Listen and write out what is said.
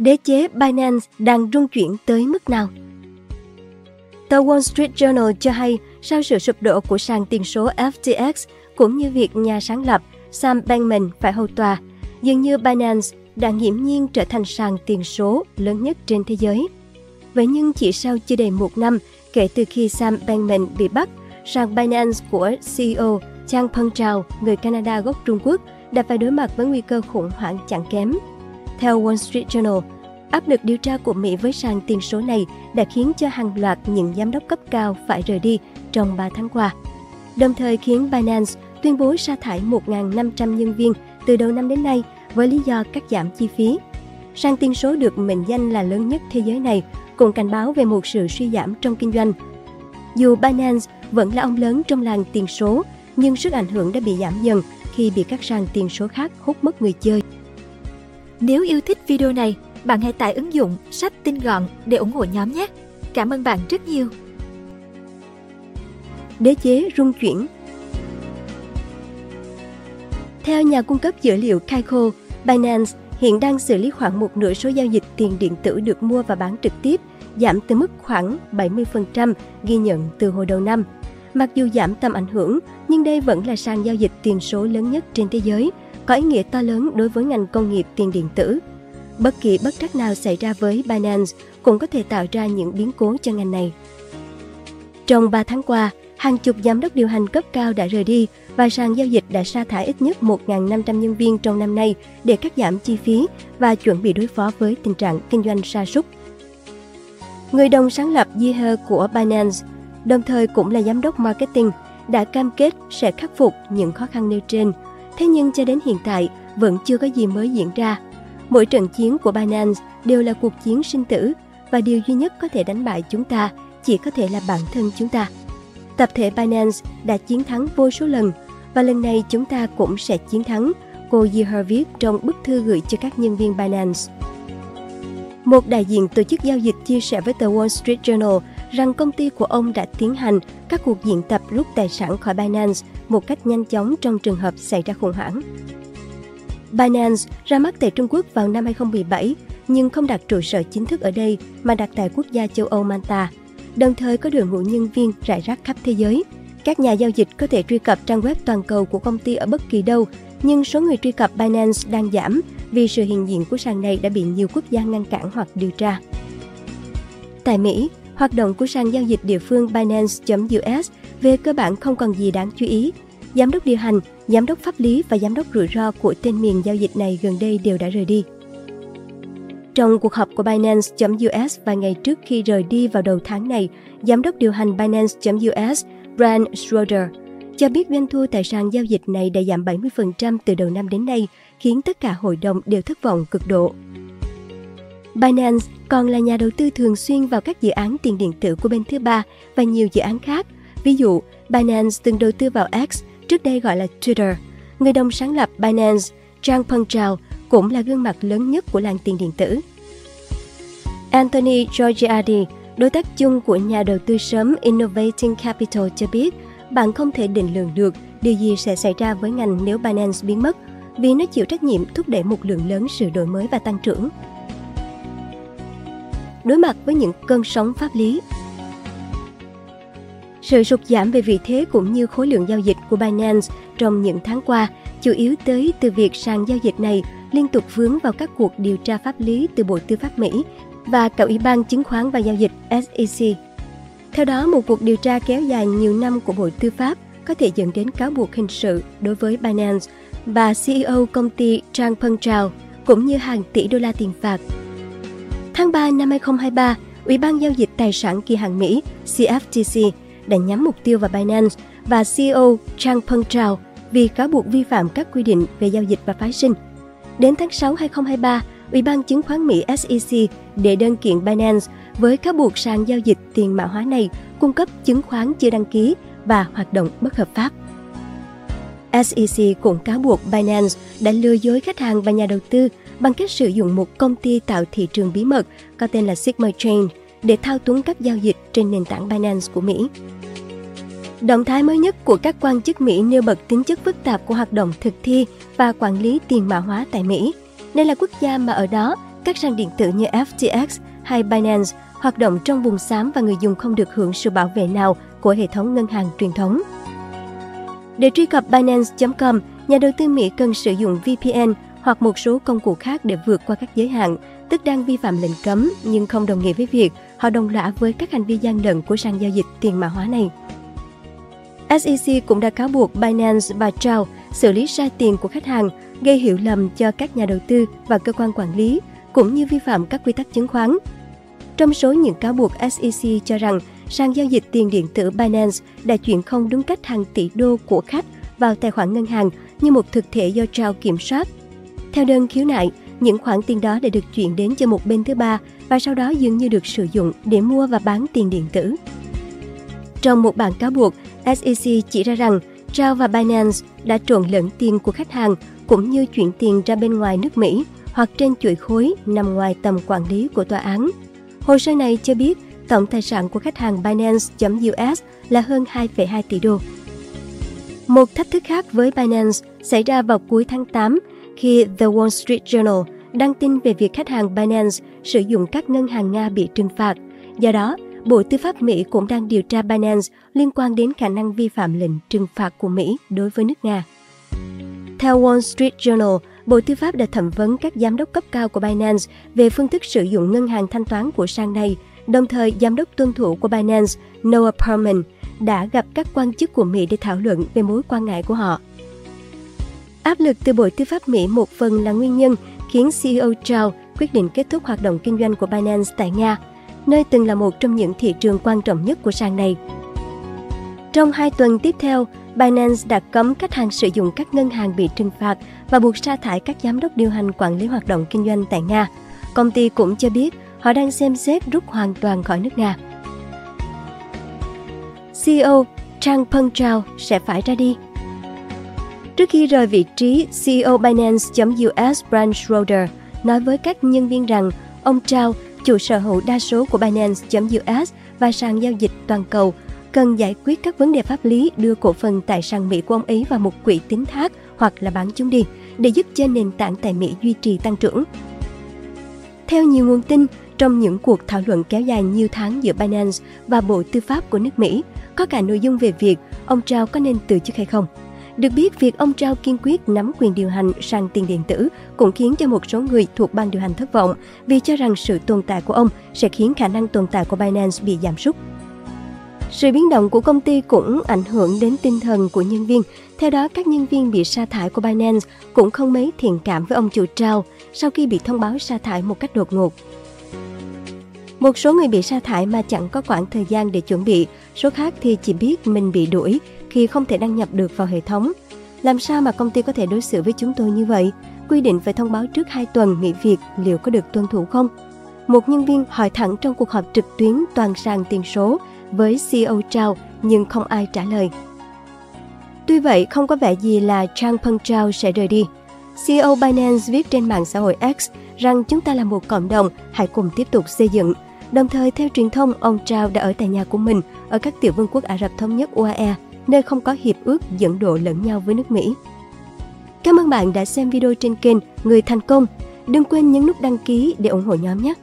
Đế chế Binance đang rung chuyển tới mức nào? Tờ Wall Street Journal cho hay sau sự sụp đổ của sàn tiền số FTX cũng như việc nhà sáng lập Sam Bankman phải hầu tòa, dường như Binance đã nghiễm nhiên trở thành sàn tiền số lớn nhất trên thế giới. Vậy nhưng chỉ sau chưa đầy một năm kể từ khi Sam Bankman bị bắt, sàn Binance của CEO Chang Peng Chao, người Canada gốc Trung Quốc, đã phải đối mặt với nguy cơ khủng hoảng chẳng kém. Theo Wall Street Journal, áp lực điều tra của Mỹ với sàn tiền số này đã khiến cho hàng loạt những giám đốc cấp cao phải rời đi trong 3 tháng qua. Đồng thời khiến Binance tuyên bố sa thải 1.500 nhân viên từ đầu năm đến nay với lý do cắt giảm chi phí. Sàn tiền số được mệnh danh là lớn nhất thế giới này cũng cảnh báo về một sự suy giảm trong kinh doanh. Dù Binance vẫn là ông lớn trong làng tiền số, nhưng sức ảnh hưởng đã bị giảm dần khi bị các sàn tiền số khác hút mất người chơi. Nếu yêu thích video này, bạn hãy tải ứng dụng sách tin gọn để ủng hộ nhóm nhé. Cảm ơn bạn rất nhiều. Đế chế rung chuyển Theo nhà cung cấp dữ liệu Kaiko, Binance hiện đang xử lý khoảng một nửa số giao dịch tiền điện tử được mua và bán trực tiếp, giảm từ mức khoảng 70% ghi nhận từ hồi đầu năm. Mặc dù giảm tầm ảnh hưởng, nhưng đây vẫn là sàn giao dịch tiền số lớn nhất trên thế giới, có ý nghĩa to lớn đối với ngành công nghiệp tiền điện tử. Bất kỳ bất trắc nào xảy ra với Binance cũng có thể tạo ra những biến cố cho ngành này. Trong 3 tháng qua, hàng chục giám đốc điều hành cấp cao đã rời đi và sàn giao dịch đã sa thải ít nhất 1.500 nhân viên trong năm nay để cắt giảm chi phí và chuẩn bị đối phó với tình trạng kinh doanh sa sút. Người đồng sáng lập Yeher của Binance, đồng thời cũng là giám đốc marketing, đã cam kết sẽ khắc phục những khó khăn nêu trên. Thế nhưng cho đến hiện tại, vẫn chưa có gì mới diễn ra. Mỗi trận chiến của Binance đều là cuộc chiến sinh tử và điều duy nhất có thể đánh bại chúng ta chỉ có thể là bản thân chúng ta. Tập thể Binance đã chiến thắng vô số lần và lần này chúng ta cũng sẽ chiến thắng, cô Yeher viết trong bức thư gửi cho các nhân viên Binance. Một đại diện tổ chức giao dịch chia sẻ với tờ Wall Street Journal rằng công ty của ông đã tiến hành các cuộc diễn tập rút tài sản khỏi Binance một cách nhanh chóng trong trường hợp xảy ra khủng hoảng. Binance ra mắt tại Trung Quốc vào năm 2017 nhưng không đặt trụ sở chính thức ở đây mà đặt tại quốc gia châu Âu Manta, đồng thời có đội ngũ nhân viên rải rác khắp thế giới. Các nhà giao dịch có thể truy cập trang web toàn cầu của công ty ở bất kỳ đâu, nhưng số người truy cập Binance đang giảm vì sự hiện diện của sàn này đã bị nhiều quốc gia ngăn cản hoặc điều tra. Tại Mỹ, hoạt động của sàn giao dịch địa phương Binance.us về cơ bản không còn gì đáng chú ý. Giám đốc điều hành, giám đốc pháp lý và giám đốc rủi ro của tên miền giao dịch này gần đây đều đã rời đi. Trong cuộc họp của Binance.us vài ngày trước khi rời đi vào đầu tháng này, giám đốc điều hành Binance.us Brian Schroeder cho biết doanh thu tại sàn giao dịch này đã giảm 70% từ đầu năm đến nay, khiến tất cả hội đồng đều thất vọng cực độ. Binance còn là nhà đầu tư thường xuyên vào các dự án tiền điện tử của bên thứ ba và nhiều dự án khác. Ví dụ, Binance từng đầu tư vào X, trước đây gọi là Twitter. Người đồng sáng lập Binance, Zhang Pengchao, cũng là gương mặt lớn nhất của làng tiền điện tử. Anthony Giorgiardi, đối tác chung của nhà đầu tư sớm Innovating Capital cho biết, bạn không thể định lượng được điều gì sẽ xảy ra với ngành nếu Binance biến mất, vì nó chịu trách nhiệm thúc đẩy một lượng lớn sự đổi mới và tăng trưởng. Đối mặt với những cơn sóng pháp lý, sự sụt giảm về vị thế cũng như khối lượng giao dịch của Binance trong những tháng qua chủ yếu tới từ việc sàn giao dịch này liên tục vướng vào các cuộc điều tra pháp lý từ Bộ Tư pháp Mỹ và cả Ủy ban Chứng khoán và Giao dịch SEC. Theo đó, một cuộc điều tra kéo dài nhiều năm của Bộ Tư pháp có thể dẫn đến cáo buộc hình sự đối với Binance và CEO công ty Trang Peng Trao cũng như hàng tỷ đô la tiền phạt. Tháng 3 năm 2023, Ủy ban Giao dịch Tài sản kỳ hạn Mỹ CFTC đã nhắm mục tiêu vào Binance và CEO Chang Peng Chao vì cáo buộc vi phạm các quy định về giao dịch và phái sinh. Đến tháng 6 2023, Ủy ban chứng khoán Mỹ SEC đệ đơn kiện Binance với cáo buộc sàn giao dịch tiền mã hóa này cung cấp chứng khoán chưa đăng ký và hoạt động bất hợp pháp. SEC cũng cáo buộc Binance đã lừa dối khách hàng và nhà đầu tư bằng cách sử dụng một công ty tạo thị trường bí mật có tên là Sigma Chain để thao túng các giao dịch trên nền tảng Binance của Mỹ. Động thái mới nhất của các quan chức Mỹ nêu bật tính chất phức tạp của hoạt động thực thi và quản lý tiền mã hóa tại Mỹ. Đây là quốc gia mà ở đó, Các sàn điện tử như FTX hay Binance hoạt động trong vùng xám và người dùng không được hưởng sự bảo vệ nào của hệ thống ngân hàng truyền thống. Để truy cập Binance.com, nhà đầu tư Mỹ cần sử dụng VPN hoặc một số công cụ khác để vượt qua các giới hạn, tức đang vi phạm lệnh cấm nhưng không đồng nghĩa với việc họ đồng lõa với các hành vi gian lận của sàn giao dịch tiền mã hóa này. SEC cũng đã cáo buộc Binance và Trao xử lý sai tiền của khách hàng, gây hiểu lầm cho các nhà đầu tư và cơ quan quản lý, cũng như vi phạm các quy tắc chứng khoán. Trong số những cáo buộc SEC cho rằng sàn giao dịch tiền điện tử Binance đã chuyển không đúng cách hàng tỷ đô của khách vào tài khoản ngân hàng như một thực thể do Trao kiểm soát. Theo đơn khiếu nại, những khoản tiền đó đã được chuyển đến cho một bên thứ ba và sau đó dường như được sử dụng để mua và bán tiền điện tử. Trong một bản cáo buộc, SEC chỉ ra rằng Trao và Binance đã trộn lẫn tiền của khách hàng cũng như chuyển tiền ra bên ngoài nước Mỹ hoặc trên chuỗi khối nằm ngoài tầm quản lý của tòa án. Hồ sơ này cho biết tổng tài sản của khách hàng Binance.us là hơn 2,2 tỷ đô. Một thách thức khác với Binance xảy ra vào cuối tháng 8 khi The Wall Street Journal đăng tin về việc khách hàng Binance sử dụng các ngân hàng Nga bị trừng phạt. Do đó, Bộ Tư pháp Mỹ cũng đang điều tra Binance liên quan đến khả năng vi phạm lệnh trừng phạt của Mỹ đối với nước Nga. Theo Wall Street Journal, Bộ Tư pháp đã thẩm vấn các giám đốc cấp cao của Binance về phương thức sử dụng ngân hàng thanh toán của sàn này, đồng thời giám đốc tuân thủ của Binance Noah Perlman đã gặp các quan chức của Mỹ để thảo luận về mối quan ngại của họ. Áp lực từ Bộ Tư pháp Mỹ một phần là nguyên nhân khiến CEO Zhao quyết định kết thúc hoạt động kinh doanh của Binance tại Nga, nơi từng là một trong những thị trường quan trọng nhất của sàn này. Trong hai tuần tiếp theo, Binance đã cấm khách hàng sử dụng các ngân hàng bị trừng phạt và buộc sa thải các giám đốc điều hành quản lý hoạt động kinh doanh tại Nga. Công ty cũng cho biết họ đang xem xét rút hoàn toàn khỏi nước Nga. CEO Trang Peng Chao sẽ phải ra đi. Trước khi rời vị trí, CEO Binance.us Brand Schroeder nói với các nhân viên rằng ông Chao, chủ sở hữu đa số của Binance.us và sàn giao dịch toàn cầu, cần giải quyết các vấn đề pháp lý đưa cổ phần tại sàn Mỹ của ông ấy vào một quỹ tín thác hoặc là bán chúng đi để giúp cho nền tảng tại Mỹ duy trì tăng trưởng. Theo nhiều nguồn tin, trong những cuộc thảo luận kéo dài nhiều tháng giữa Binance và Bộ Tư pháp của nước Mỹ, có cả nội dung về việc ông Trao có nên từ chức hay không. Được biết, việc ông Trao kiên quyết nắm quyền điều hành sàn tiền điện tử cũng khiến cho một số người thuộc ban điều hành thất vọng vì cho rằng sự tồn tại của ông sẽ khiến khả năng tồn tại của Binance bị giảm sút. Sự biến động của công ty cũng ảnh hưởng đến tinh thần của nhân viên. Theo đó, các nhân viên bị sa thải của Binance cũng không mấy thiện cảm với ông chủ Trao sau khi bị thông báo sa thải một cách đột ngột. Một số người bị sa thải mà chẳng có khoảng thời gian để chuẩn bị, số khác thì chỉ biết mình bị đuổi khi không thể đăng nhập được vào hệ thống. Làm sao mà công ty có thể đối xử với chúng tôi như vậy? Quy định phải thông báo trước 2 tuần nghỉ việc liệu có được tuân thủ không? Một nhân viên hỏi thẳng trong cuộc họp trực tuyến toàn sàn tiền số với CEO Trao nhưng không ai trả lời. Tuy vậy, không có vẻ gì là Chang Peng Chao sẽ rời đi. CEO Binance viết trên mạng xã hội X rằng chúng ta là một cộng đồng, hãy cùng tiếp tục xây dựng. Đồng thời, theo truyền thông, ông Chao đã ở tại nhà của mình ở các tiểu vương quốc Ả Rập Thống Nhất UAE, nơi không có hiệp ước dẫn độ lẫn nhau với nước Mỹ. Cảm ơn bạn đã xem video trên kênh Người Thành Công. Đừng quên nhấn nút đăng ký để ủng hộ nhóm nhé!